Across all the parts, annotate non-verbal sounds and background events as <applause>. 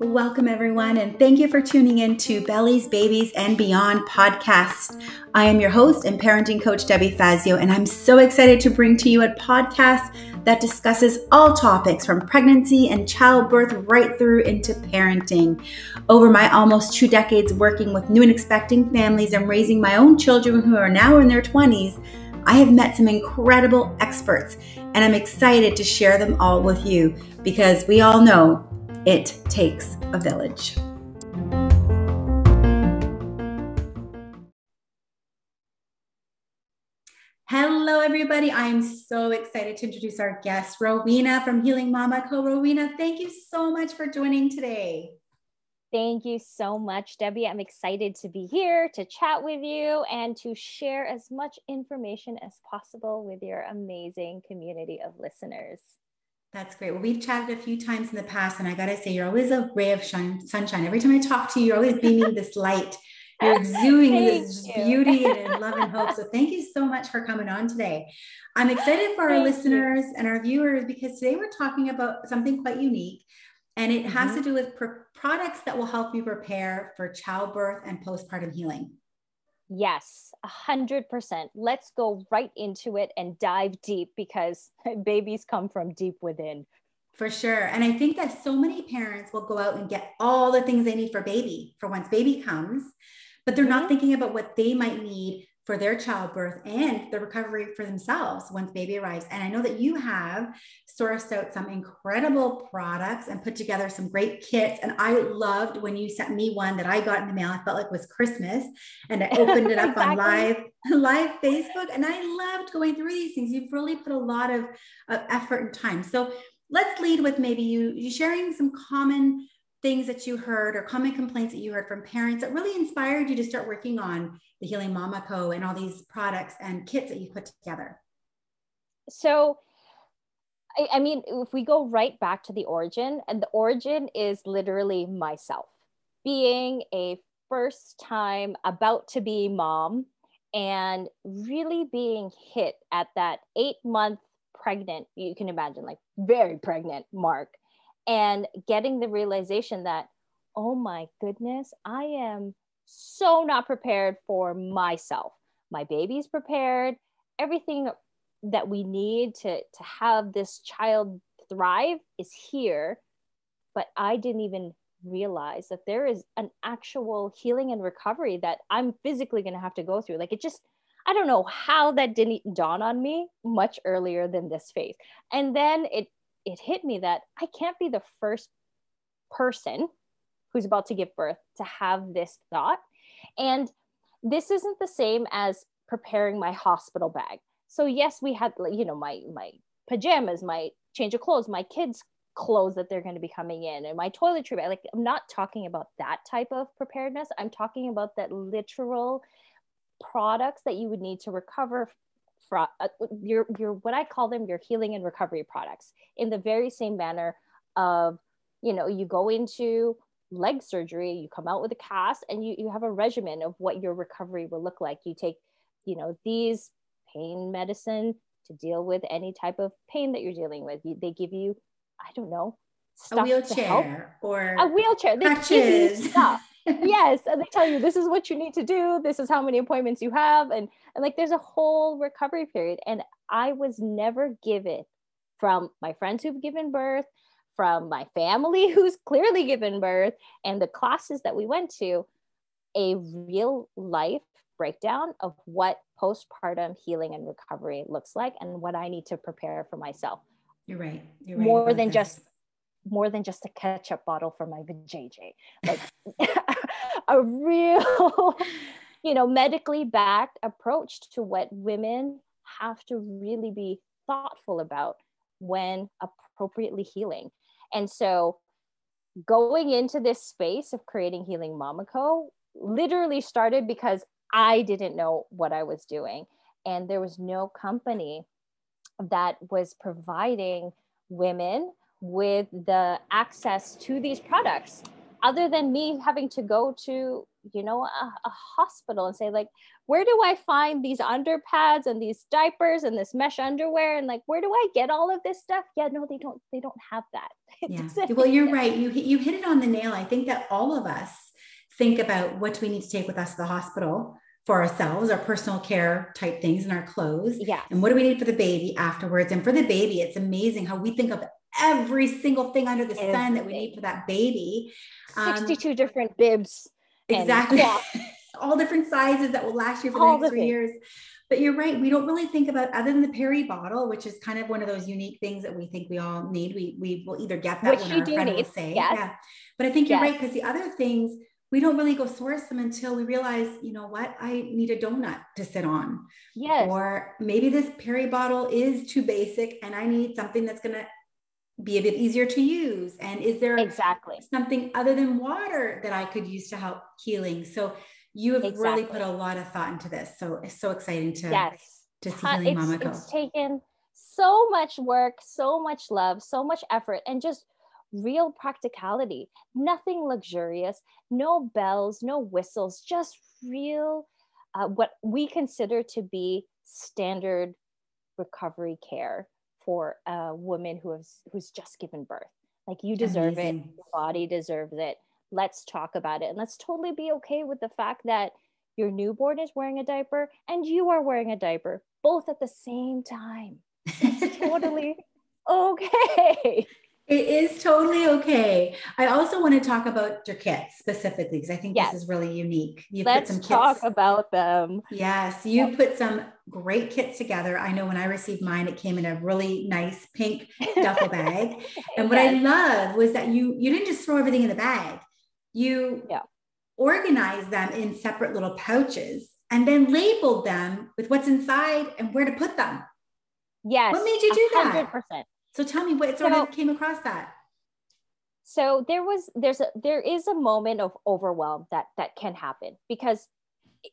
Welcome, everyone, and thank you for tuning in to Bellies, Babies, and Beyond podcast. I am your host and parenting coach, Debbie Fazio, and I'm so excited to bring to you a podcast that discusses all topics from pregnancy and childbirth right through into parenting. Over my almost two decades working with new and expecting families and raising my own children who are now in their 20s, I have met some incredible experts, and I'm excited to share them all with you because we all know it takes a village. Hello, everybody. I am so excited to introduce our guest, Rowena from Healing Mama Co. Rowena, thank you so much for joining today. Thank you so much, Debbie. I'm excited to be here to chat with you and to share as much information as possible with your amazing community of listeners. That's great. Well, we've chatted a few times in the past, and I got to say, you're always a ray of shine, sunshine. Every time I talk to you, you're always beaming this light. You're <laughs> exuding this you. beauty and love and hope. So, thank you so much for coming on today. I'm excited for our thank listeners you. and our viewers because today we're talking about something quite unique, and it mm-hmm. has to do with pr- products that will help you prepare for childbirth and postpartum healing. Yes, a hundred percent. Let's go right into it and dive deep because <laughs> babies come from deep within. For sure. And I think that so many parents will go out and get all the things they need for baby for once baby comes, but they're mm-hmm. not thinking about what they might need for their childbirth and the recovery for themselves once baby arrives. And I know that you have sourced out some incredible products and put together some great kits. And I loved when you sent me one that I got in the mail. I felt like it was Christmas and I opened it <laughs> up exactly. on live, <laughs> live Facebook. And I loved going through these things. You've really put a lot of, of effort and time. So let's lead with maybe you, you sharing some common things that you heard or common complaints that you heard from parents that really inspired you to start working on the Healing Mama Co. and all these products and kits that you put together? So, I, I mean, if we go right back to the origin, and the origin is literally myself being a first time about to be mom and really being hit at that eight month pregnant, you can imagine, like very pregnant mark and getting the realization that, oh my goodness, I am so not prepared for myself. My baby's prepared, everything that we need to, to have this child thrive is here. But I didn't even realize that there is an actual healing and recovery that I'm physically going to have to go through. Like it just, I don't know how that didn't dawn on me much earlier than this phase. And then it it hit me that I can't be the first person who's about to give birth to have this thought. And this isn't the same as preparing my hospital bag. So yes, we had you know my my pajamas, my change of clothes, my kids clothes that they're going to be coming in and my toiletry bag. Like I'm not talking about that type of preparedness. I'm talking about that literal products that you would need to recover uh, your your what I call them your healing and recovery products in the very same manner of you know you go into leg surgery you come out with a cast and you, you have a regimen of what your recovery will look like. You take you know these pain medicine to deal with any type of pain that you're dealing with. You, they give you i don't know a wheelchair or a wheelchair. They crutches. give you stuff <laughs> yes and they tell you this is what you need to do. This is how many appointments you have and and like there's a whole recovery period and i was never given from my friends who've given birth from my family <laughs> who's clearly given birth and the classes that we went to a real life breakdown of what postpartum healing and recovery looks like and what i need to prepare for myself. You're right, you're right more than this. just more than just a ketchup bottle for my vajayjay. Like <laughs> a real, <laughs> you know, medically backed approach to what women have to really be thoughtful about when appropriately healing. And so going into this space of creating Healing Mama Co literally started because I didn't know what I was doing. And there was no company that was providing women with the access to these products other than me having to go to you know, a, a, hospital and say, like, where do I find these underpads and these diapers and this mesh underwear? And like, where do I get all of this stuff? Yeah, no, they don't, they don't have that. <laughs> yeah. Well, you're right. You, you hit it on the nail. I think that all of us think about what do we need to take with us to the hospital for ourselves, our personal care type things and our clothes. Yeah. And what do we need for the baby afterwards? And for the baby, it's amazing how we think of every single thing under the Everything. sun that we need for that baby. 62 um, different bibs. Exactly. <laughs> All different sizes that will last you for All the next three years. But you're right. We don't really think about other than the peri bottle, which is kind of one of those unique things that we think we all need. We we will either get that which when our friend need. will say, yes. yeah. But I think you're yes. right because the other things we don't really go source them until we realize, you know what, I need a donut to sit on. Yes. Or maybe this peri bottle is too basic and I need something that's going to be a bit easier to use. And is there exactly something other than water that I could use to help healing? So you have exactly. really put a lot of thought into this. So it's so exciting to, yes. to see uh, Healing Mama Co. It's taken so much work, so much love, so much effort, and just real practicality, nothing luxurious, no bells, no whistles, just real, uh, what we consider to be standard recovery care for a woman who has who's just given birth. Like you deserve Amazing. it, your body deserves it. Let's talk about it, and let's totally be okay with the fact that your newborn is wearing a diaper and you are wearing a diaper, both at the same time. It's <laughs> totally okay. It is totally okay. I also want to talk about your kits specifically because I think yes. this is really unique. You Let's put some kits. talk about them. Yes, you yes. put some great kits together. I know when I received mine, it came in a really nice pink duffel bag. <laughs> And what yes. I love was that you you didn't just throw everything in the bag. You yeah. organized them in separate little pouches and then labeled them with what's inside and where to put them. Yes. What made you do 100%. that? So tell me what sort so, of came across that. So there was there's a there is a moment of overwhelm that that can happen because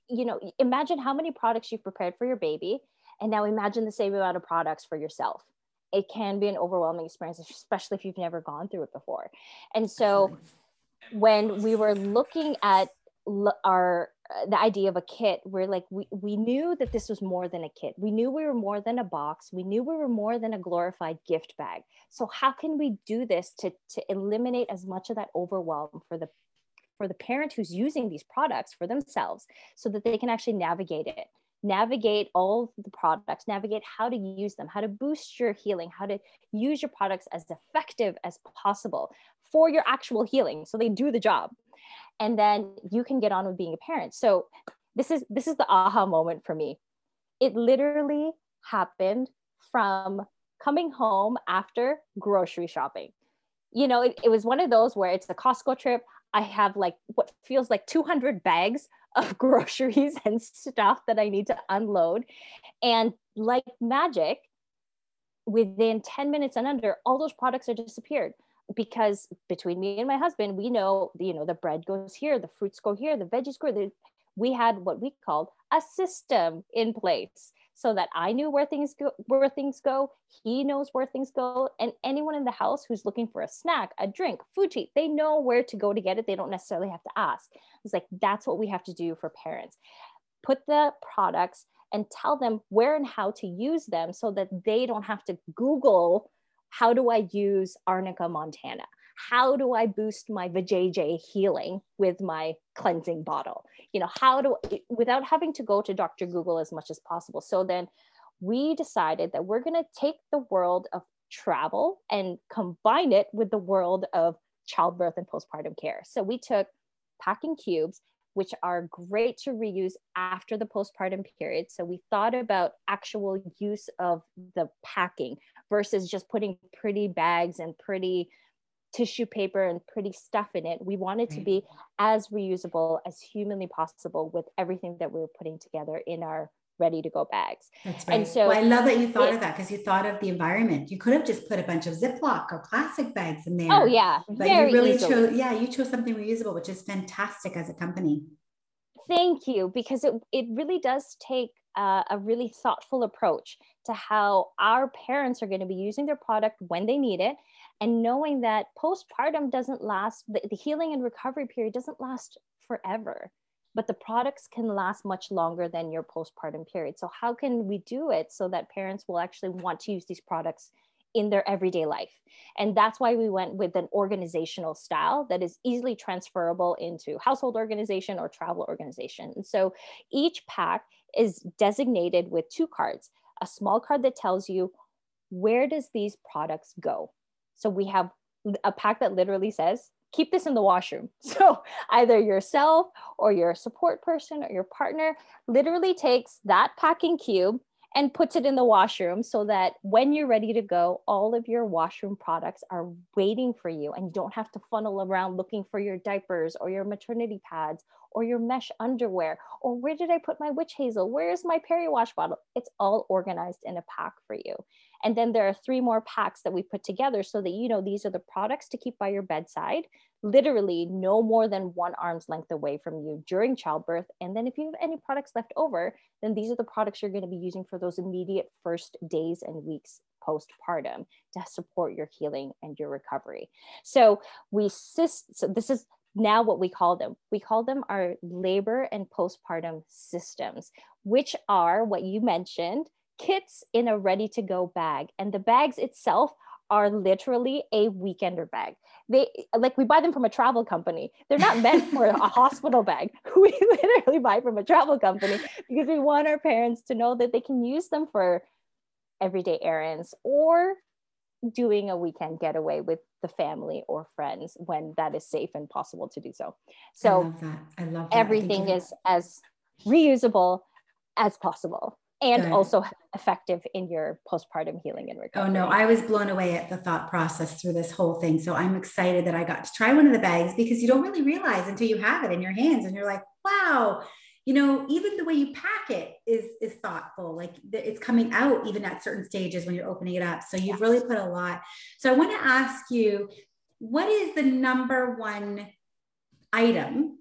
you know imagine how many products you've prepared for your baby and now imagine the same amount of products for yourself. It can be an overwhelming experience especially if you've never gone through it before. And so when we were looking at our Uh, the idea of a kit where like we, we knew that this was more than a kit. We knew we were more than a box. We knew we were more than a glorified gift bag. So how can we do this to to eliminate as much of that overwhelm for the for the parent who's using these products for themselves so that they can actually navigate it navigate all the products navigate how to use them how to boost your healing how to use your products as effective as possible for your actual healing so they do the job and then you can get on with being a parent. So this is this is the aha moment for me. It literally happened from coming home after grocery shopping. You know it, it was one of those where it's a costco trip. I have like what feels like 200 bags of <laughs> groceries and stuff that i need to unload. And like magic within 10 minutes and under all those products are disappeared because between me and my husband, we know, you know, the bread goes here, the fruits go here, the veggies go there. We had what we called a system in place so that I knew where things go, where things go. He knows where things go, and anyone in the house who's looking for a snack, a drink, food treat, they know where to go to get it. They don't necessarily have to ask. It's like that's what we have to do for parents. Put the products and tell them where and how to use them so that they don't have to Google how do I use Arnica montana? How do I boost my vajayjay healing with my cleansing bottle? You know, how do without having to go to Dr. Google as much as possible. So then we decided that we're going to take the world of travel and combine it with the world of childbirth and postpartum care. So we took packing cubes which are great to reuse after the postpartum period. So we thought about actual use of the packing versus just putting pretty bags and pretty tissue paper and pretty stuff in it. We wanted to be mm-hmm. as reusable as humanly possible with everything that we were putting together in our ready to go bags. That's right. And so well, I love that you thought it, of that because you thought of the environment. You could have just put a bunch of Ziploc or plastic bags in there. Oh yeah. But you really easily. chose, yeah, you chose something reusable, which is fantastic as a company. Thank you, because it, it really does take uh, a really thoughtful approach to how our parents are going to be using their product when they need it and knowing that postpartum doesn't last the, the healing and recovery period doesn't last forever but the products can last much longer than your postpartum period. So how can we do it so that parents will actually want to use these products in their everyday life. And that's why we went with an organizational style that is easily transferable into household organization or travel organization. So each pack is designated with two cards a small card that tells you where does these products go so we have a pack that literally says keep this in the washroom <laughs> so either yourself or your support person or your partner literally takes that packing cube and puts it in the washroom so that when you're ready to go, all of your washroom products are waiting for you and you don't have to funnel around looking for your diapers or your maternity pads or your mesh underwear or where did I put my witch hazel? Where's my peri-wash bottle? It's all organized in a pack for you. And then there are three more packs that we put together so that you know these are the products to keep by your bedside, literally no more than one arm's length away from you during childbirth. And then if you have any products left over, then these are the products you're going to be using for those immediate first days and weeks postpartum to support your healing and your recovery. So we so this is now what we call them. We call them our labor and postpartum systems, which are what you mentioned kits in a ready to go bag. And the bags itself are literally a weekender bag. They like we buy them from a travel company. They're not meant for a <laughs> hospital bag. <laughs> We literally buy from a travel company because we want our parents to know that they can use them for everyday errands or doing a weekend getaway with the family or friends when that is safe and possible to do so. So I love that. I love that. everything is as reusable as possible and Good. also effective in your postpartum healing and recovery. Oh no, I was blown away at the thought process through this whole thing. So I'm excited that I got to try one of the bags because you don't really realize until you have it in your hands and you're like, wow, you know, even the way you pack it is is thoughtful. Like it's coming out even at certain stages when you're opening it up. So you've really put a lot. So I want to ask you, what is the number one item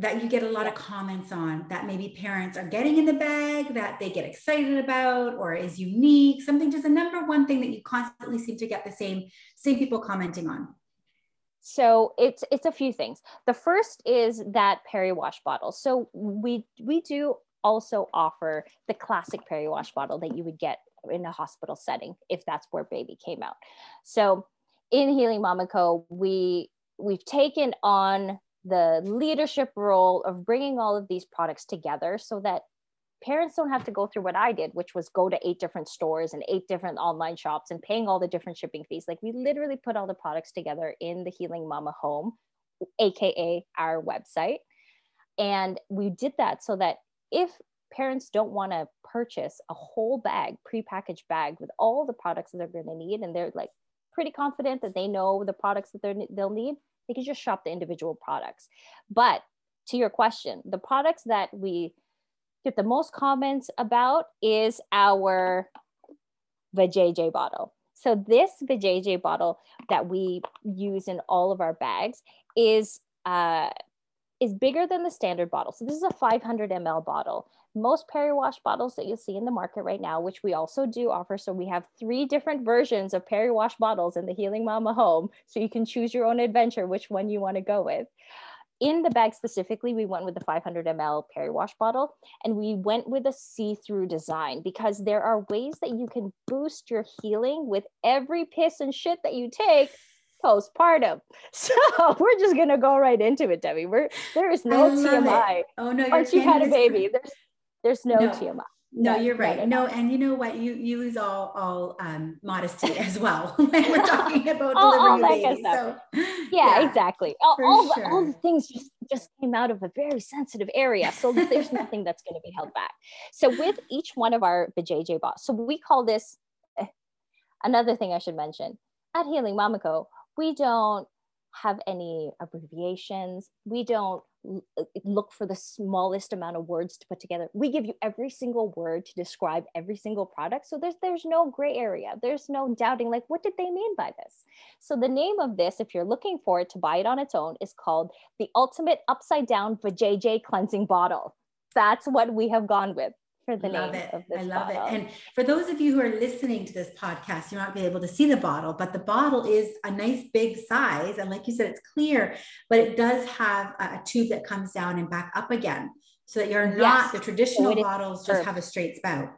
that you get a lot of comments on that maybe parents are getting in the bag that they get excited about or is unique something just a number one thing that you constantly seem to get the same same people commenting on. So it's it's a few things. The first is that peri-wash bottle. So we we do also offer the classic peri-wash bottle that you would get in a hospital setting if that's where baby came out. So in healing mama co we we've taken on the leadership role of bringing all of these products together so that parents don't have to go through what I did, which was go to eight different stores and eight different online shops and paying all the different shipping fees. Like we literally put all the products together in the Healing Mama home, AKA our website. And we did that so that if parents don't want to purchase a whole bag, prepackaged bag with all the products that they're going to need, and they're like pretty confident that they know the products that they'll need, they can just shop the individual products. But to your question, the products that we get the most comments about is our Vajayjay bottle. So this Vajayjay bottle that we use in all of our bags is uh, is bigger than the standard bottle. So this is a 500 ml bottle. Most peri-wash bottles that you'll see in the market right now, which we also do offer. So we have three different versions of peri-wash bottles in the Healing Mama home. So you can choose your own adventure, which one you want to go with. In the bag specifically, we went with the 500 ml peri-wash bottle and we went with a see-through design because there are ways that you can boost your healing with every piss and shit that you take postpartum. <laughs> So we're just gonna go right into it, Debbie. We're there is no TMI. It. Oh no, you've had a baby, there's there's no, no. TMI. No, you're right. No, and you know what? You you lose all all um, modesty <laughs> as well <laughs> when we're talking about all, delivering all a baby. So, yeah, yeah, exactly. All, all, sure. the, all the things just just came out of a very sensitive area, so there's nothing that's going to be held back. So with each one of our JJ boss, so we call this eh, another thing I should mention at Healing Mama Co we don't have any abbreviations. We don't uh, look for the smallest amount of words to put together. We give you every single word to describe every single product. So there's there's no gray area. There's no doubting like what did they mean by this? So the name of this if you're looking for it to buy it on its own is called the ultimate upside down vajayjay cleansing bottle. That's what we have gone with for the love name it. of this I love bottle. it. And for those of you who are listening to this podcast, you might be able to see the bottle, but the bottle is a nice big size. And like you said, it's clear, but it does have a, a tube that comes down and back up again so that you're not Yes. the traditional So bottles just have a straight spout.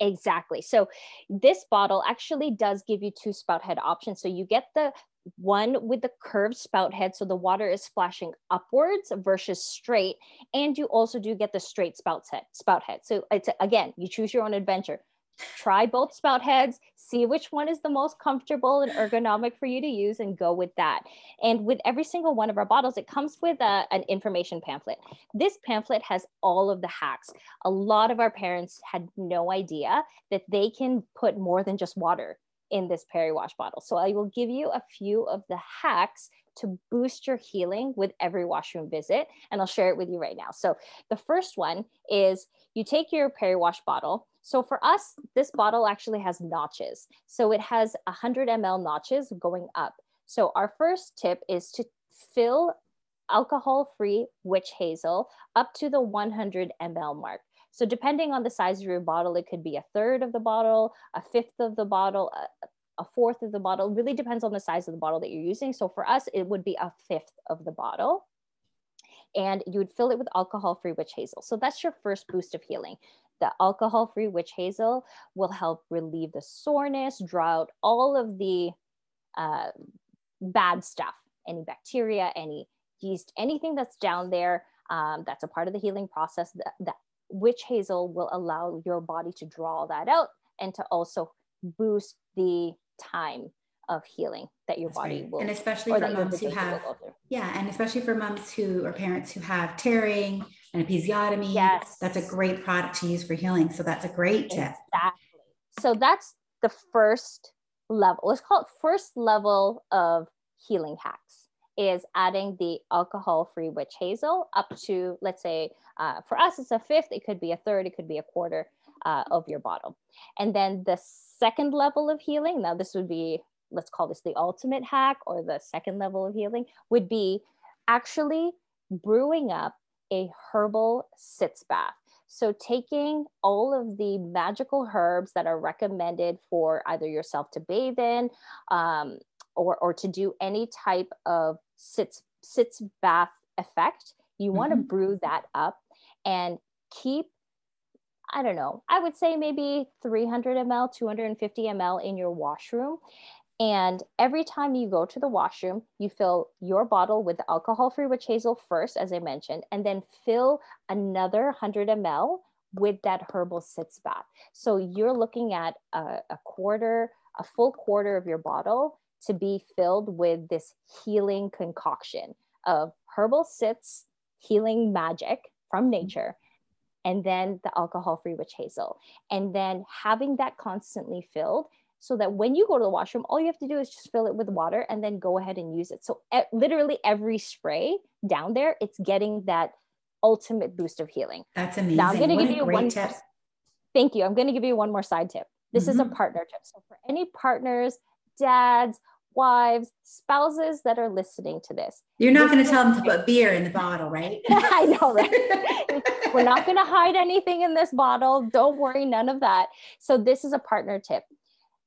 Exactly. So this bottle actually does give you two spout head options. So you get the one with the curved spout head, so the water is splashing upwards versus straight, and you also do get the straight spout head. Spout head. So it's again, you choose your own adventure. Try both spout heads, see which one is the most comfortable and ergonomic for you to use, and go with that. And with every single one of our bottles, it comes with a, an information pamphlet. This pamphlet has all of the hacks a lot of our parents had no idea that they can put more than just water in this peri-wash bottle. So I will give you a few of the hacks to boost your healing with every washroom visit, and I'll share it with you right now. So the first one is you take your peri-wash bottle. So for us, this bottle actually has notches. So it has 100 ml notches going up. So our first tip is to fill alcohol-free witch hazel up to the 100 ml mark. So depending on the size of your bottle, it could be a third of the bottle, a fifth of the bottle, a, a fourth of the bottle. It really depends on the size of the bottle that you're using. So for us, it would be a fifth of the bottle. And you would fill it with alcohol-free witch hazel. So that's your first boost of healing. The alcohol-free witch hazel will help relieve the soreness, draw out all of the uh, bad stuff, any bacteria, any yeast, anything that's down there um, that's a part of the healing process. That, that witch hazel will allow your body to draw that out and to also boost the time of healing that your That's body right. will And especially for moms who have, yeah, and especially for moms who or parents who have tearing and episiotomy. Yes. That's a great product to use for healing. So that's a great tip. Exactly. So that's the first level. Let's call it first level of healing hacks is adding the alcohol-free witch hazel up to, let's say, uh, for us, it's a fifth. It could be a third. It could be a quarter uh, of your bottle. And then the second level of healing. Now, this would be, let's call this the ultimate hack or the second level of healing would be actually brewing up a herbal sitz bath. So, taking all of the magical herbs that are recommended for either yourself to bathe in um, or, or to do any type of sitz, sitz bath effect, you want to Mhm. brew that up and keep, I don't know, I would say maybe 300 ml, 250 ml in your washroom. And every time you go to the washroom, you fill your bottle with alcohol free witch hazel first, as I mentioned, and then fill another 100 ml with that herbal sitz bath. So you're looking at a, a quarter, a full quarter of your bottle to be filled with this healing concoction of herbal sitz, healing magic from nature, and then the alcohol free witch hazel. And then having that constantly filled so that when you go to the washroom, all you have to do is just fill it with water and then go ahead and use it. So e- literally every spray down there, it's getting that ultimate boost of healing. That's amazing. Now I'm going to give you one. tip. more- Thank you. I'm going to give you one more side tip. This is a Mhm. partner tip. So for any partners, dads, wives, spouses that are listening to this, You're not going to tell them to put beer in the <laughs> bottle, right? <laughs> I know, right? We're not going to hide anything in this bottle. Don't worry, none of that. So, this is a partner tip.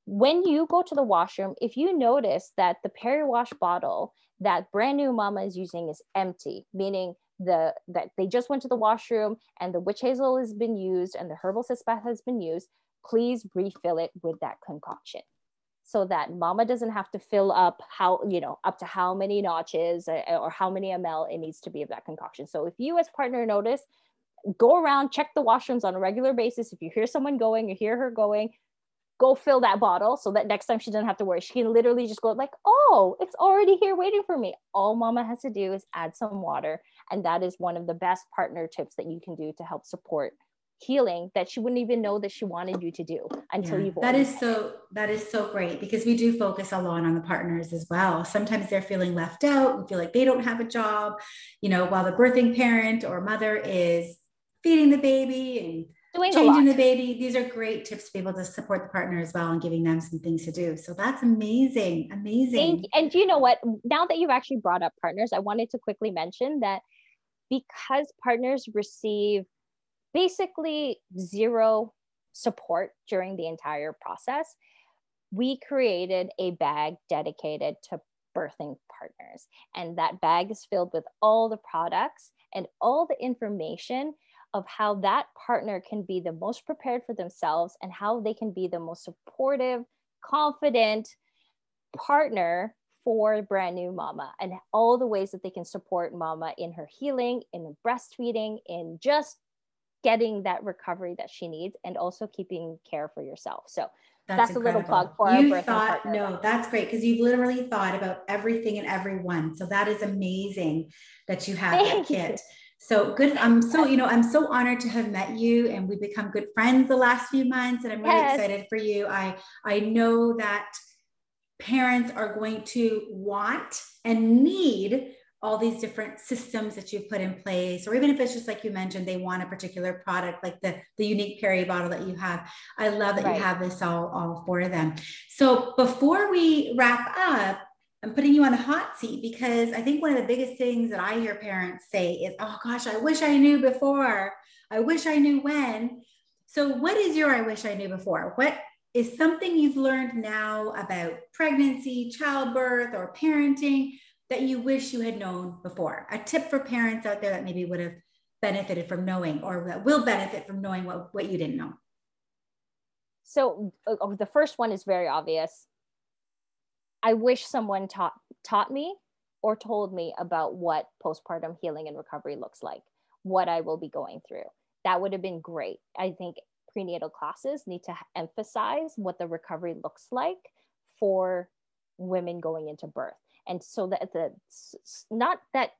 When you go to the washroom, if you notice that the peri-wash bottle that brand new mama is using is empty, meaning the that they just went to the washroom and the witch hazel has been used and the herbal bath has been used, please refill it with that concoction so that mama doesn't have to fill up how you know up to how many notches uh, or how many ml it needs to be of that concoction. So if you as partner notice go around check the washrooms on a regular basis. If you hear someone going you hear her going go fill that bottle so that next time she doesn't have to worry. She can literally just go like oh it's already here waiting for me. All mama has to do is add some water and that is one of the best partner tips that you can do to help support healing that she wouldn't even know that she wanted you to do until Yeah, you've that already so that is so great because we do focus a lot on the partners as well. Sometimes they're feeling left out and feel like they don't have a job you know while the birthing parent or mother is feeding the baby and a changing the baby. These are great tips to be able to support the partner as well and giving them some things to do. So that's amazing amazing. Thank, and you know what? Now that you've actually brought up partners, I wanted to quickly mention that because partners receive basically zero support during the entire process, we created a bag dedicated to birthing partners. And that bag is filled with all the products and all the information of how that partner can be the most prepared for themselves and how they can be the most supportive, confident partner for brand new mama and all the ways that they can support mama in her healing, in breastfeeding, in just getting that recovery that she needs and also keeping care for yourself. So that's, that's a little plug for you thought no that's great because you've literally thought about everything and everyone so that is amazing that you have Thank that kit you. so good i'm so you know i'm so honored to have met you and we've become good friends the last few months and i'm really yes. excited for you i i know that parents are going to want and need all these different systems that you've put in place or even if it's just like you mentioned they want a particular product like the the unique peri bottle that you have. I love that right. you have this all all for them. So before we wrap up i'm putting you on the hot seat because i think one of the biggest things that i hear parents say is oh gosh i wish i knew before. I wish i knew when. So what is your i wish i knew before what is something you've learned now about pregnancy childbirth or parenting that you wish you had known before? A tip for parents out there that maybe would have benefited from knowing or that will benefit from knowing what, what you didn't know? So uh, oh, the first one is very obvious. I wish someone taught taught me or told me about what postpartum healing and recovery looks like, what I will be going through. That would have been great. I think prenatal classes need to emphasize what the recovery looks like for women going into birth and so that the not that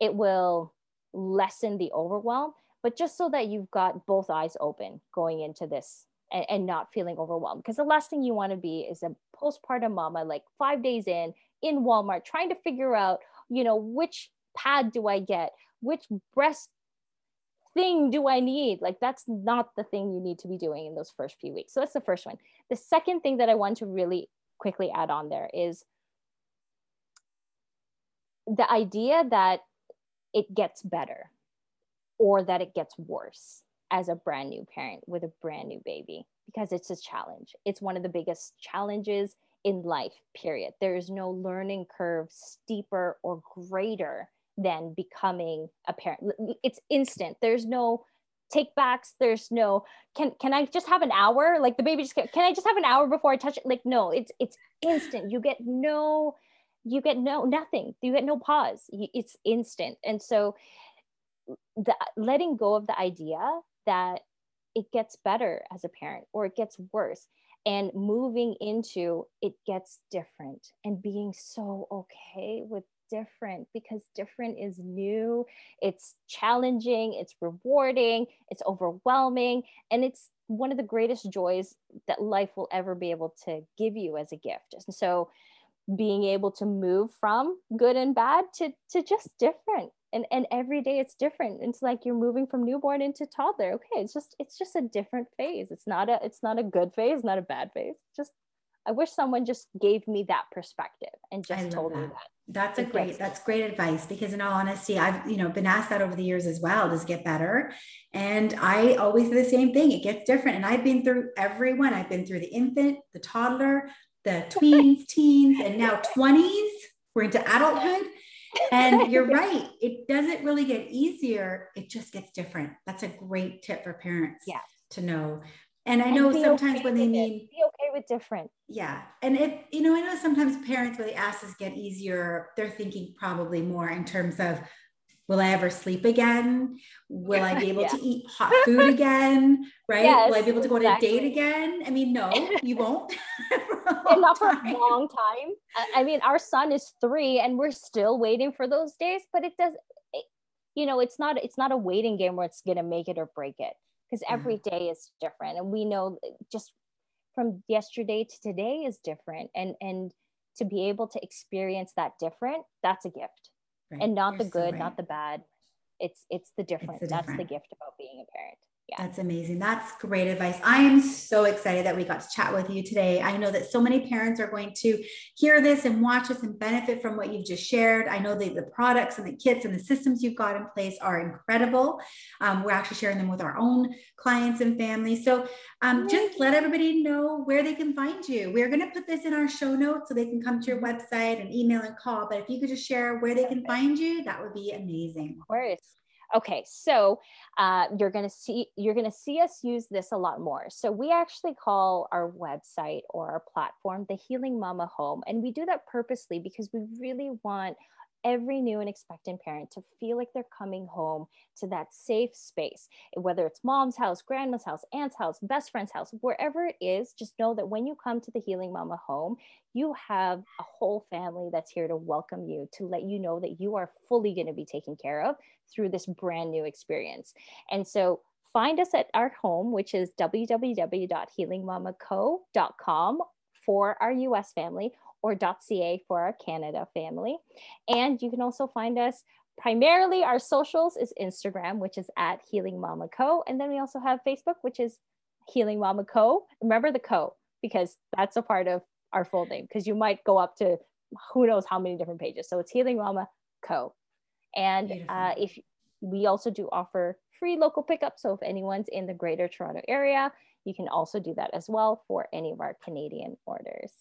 it will lessen the overwhelm but just so that you've got both eyes open going into this and, and not feeling overwhelmed because the last thing you want to be is a postpartum mama like five days in in walmart trying to figure out you know which pad do i get which breast thing do I need? Like, that's not the thing you need to be doing in those first few weeks. So, that's the first one. The second thing that I want to really quickly add on there is the idea that it gets better or that it gets worse as a brand new parent with a brand new baby because it's a challenge. It's one of the biggest challenges in life, period. There is no learning curve steeper or greater than becoming a parent. It's instant. There's no take backs. There's no can can I just have an hour? Like the baby just can, I just have an hour before I touch it? Like no, it's it's instant. You get no you get no nothing. You get no pause. It's instant. And so the letting go of the idea that it gets better as a parent or it gets worse and moving into it gets different and being so okay with different because different is new. It's challenging. It's rewarding. It's overwhelming. And it's one of the greatest joys that life will ever be able to give you as a gift. And so being able to move from good and bad to to just different. And and every day it's different. It's like you're moving from newborn into toddler. Okay it's just it's just a different phase. It's not a it's not a good phase not a bad phase. Just i wish someone just gave me that perspective and just told that. me that. that's a great that's great advice because in all honesty i've you know been asked that over the years as well does it get better? And i always say the same thing. It gets different. And i've been through everyone i've been through the infant the toddler the tweens, teens, and now 20s. We're into adulthood. And <laughs> you're right. It doesn't really get easier. It just gets different. That's a great tip for parents yeah. to know. And I know sometimes okay when they mean be okay with different. Yeah. And it, you know, I know sometimes parents when they ask this get easier, they're thinking probably more in terms of will I ever sleep again? Will I <laughs> be able yeah. to eat hot food again? <laughs> Right? Yes, will I be able to go exactly. on a date again? I mean, no, you <laughs> won't. and not for a long time. I mean, our son is three and we're still waiting for those days, but it does, it, you know, it's not, it's not a waiting game where it's going to make it or break it because every mm-hmm. day is different. And we know just from yesterday to today is different. And, and to be able to experience that different, that's a gift right. and not You're the good, so right. not the bad. It's it's the difference. That's different. the gift about being a parent. Yeah. That's amazing. That's great advice. I am so excited that we got to chat with you today. I know that so many parents are going to hear this and watch this and benefit from what you've just shared. I know that the products and the kits and the systems you've got in place are incredible. Um, we're actually sharing them with our own clients and families. So um, just let everybody know where they can find you. We're going to put this in our show notes so they can come to your website and email and call. But if you could just share where they can find you, that would be amazing. Of course. Okay, so uh, you're gonna see you're gonna see us use this a lot more. So we actually call our website or our platform the Healing Mama Home, and we do that purposely because we really want every new and expectant parent to feel like they're coming home to that safe space, whether it's mom's house, grandma's house, aunt's house, best friend's house, wherever it is, just know that when you come to the Healing Mama home, you have a whole family that's here to welcome you, to let you know that you are fully going to be taken care of through this brand new experience. And so find us at our home, which is www.healingmamaco.com for our US family or .ca for our Canada family. And you can also find us primarily our socials is Instagram, which is at Healing Mama Co. And then we also have Facebook, which is Healing Mama Co. Remember the Co because that's a part of our full name because you might go up to who knows how many different pages. So it's Healing Mama Co. And uh, if we also do offer free local pickup. So if anyone's in the greater Toronto area, you can also do that as well for any of our Canadian orders.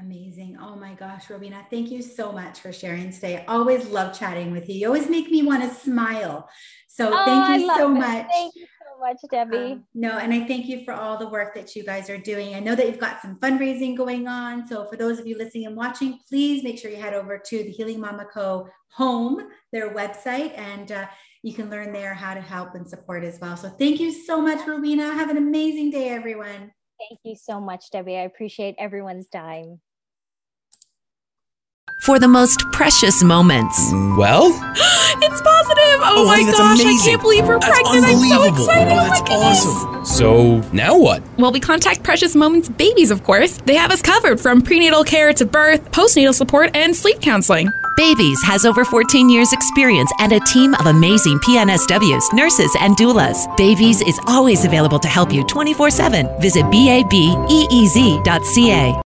Amazing. Oh my gosh, Rowena, thank you so much for sharing today. Always love chatting with you. You always make me want to smile. So oh, thank you so it. much. Thank you so much, Debbie. Um, no, and I thank you for all the work that you guys are doing. I know that you've got some fundraising going on. So for those of you listening and watching, please make sure you head over to the Healing Mama Co. home, their website, and uh, you can learn there how to help and support as well. So thank you so much, Rowena. Have an amazing day, everyone. Thank you so much, Debbie. I appreciate everyone's time for the most precious moments. Well, <gasps> it's positive. Oh, oh my honey, gosh, amazing. I can't believe we're that's pregnant. I'm so excited. Oh, that's oh awesome. So now what? Well, we contact Precious Moments Babies, of course. They have us covered from prenatal care to birth, postnatal support, and sleep counseling. Babies has over 14 years experience and a team of amazing PNSWs, nurses, and doulas. Babies is always available to help you 24-7. Visit babeez.ca.